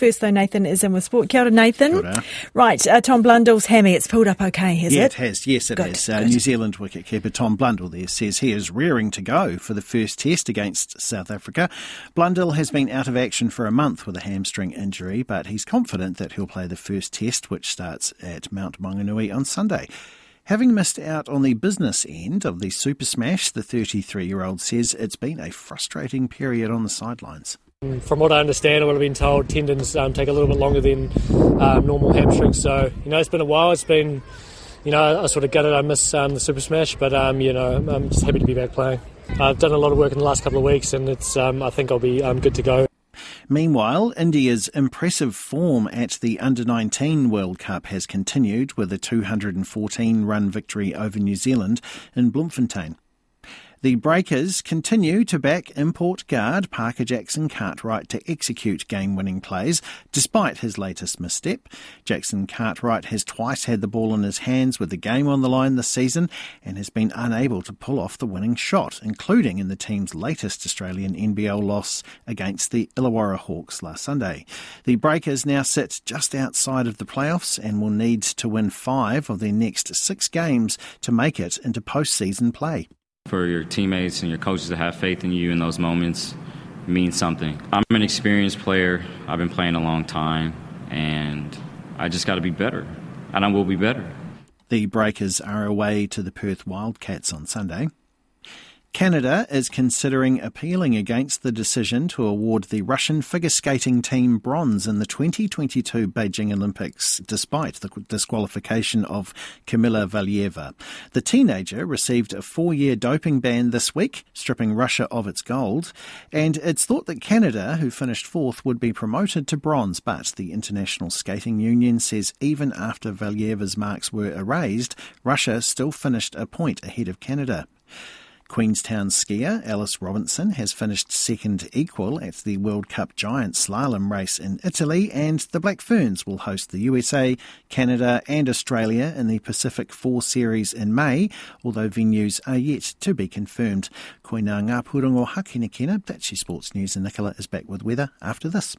first, though, Nathan is in with sport. Kia ora, Nathan. Kia ora. Right, uh, Tom Blundell's hammy, it's pulled up okay, has yeah, it? it has. Yes, it Good, has. Uh. New Zealand wicketkeeper Tom Blundell there says he is rearing to go for the first test against South Africa. Blundell has been out of action for a month with a hamstring injury, but he's confident that he'll play the first test, which starts at Mount Maunganui on Sunday. Having missed out on the business end of the Super Smash, the 33 year old says it's been a frustrating period on the sidelines. From what I understand, what I've been told, tendons um, take a little bit longer than um, normal hamstrings. So, you know, it's been a while. It's been, you know, I sort of gutted I miss um, the Super Smash, but, um, you know, I'm just happy to be back playing. I've done a lot of work in the last couple of weeks, and it's, um, I think I'll be um, good to go. Meanwhile, India's impressive form at the Under 19 World Cup has continued with a 214 run victory over New Zealand in Bloemfontein. The Breakers continue to back import guard Parker Jackson Cartwright to execute game winning plays despite his latest misstep. Jackson Cartwright has twice had the ball in his hands with the game on the line this season and has been unable to pull off the winning shot, including in the team's latest Australian NBL loss against the Illawarra Hawks last Sunday. The Breakers now sit just outside of the playoffs and will need to win five of their next six games to make it into postseason play for your teammates and your coaches to have faith in you in those moments means something. I'm an experienced player. I've been playing a long time, and I just got to be better, and I will be better. The Breakers are away to the Perth Wildcats on Sunday. Canada is considering appealing against the decision to award the Russian figure skating team bronze in the 2022 Beijing Olympics, despite the disqualification of Kamila Valieva. The teenager received a four year doping ban this week, stripping Russia of its gold, and it's thought that Canada, who finished fourth, would be promoted to bronze, but the International Skating Union says even after Valieva's marks were erased, Russia still finished a point ahead of Canada. Queenstown skier Alice Robinson has finished second equal at the World Cup Giant Slalom race in Italy, and the Black Ferns will host the USA, Canada, and Australia in the Pacific Four Series in May, although venues are yet to be confirmed. Koina ngā purongo hakinakina, that's your sports news, and Nicola is back with weather after this.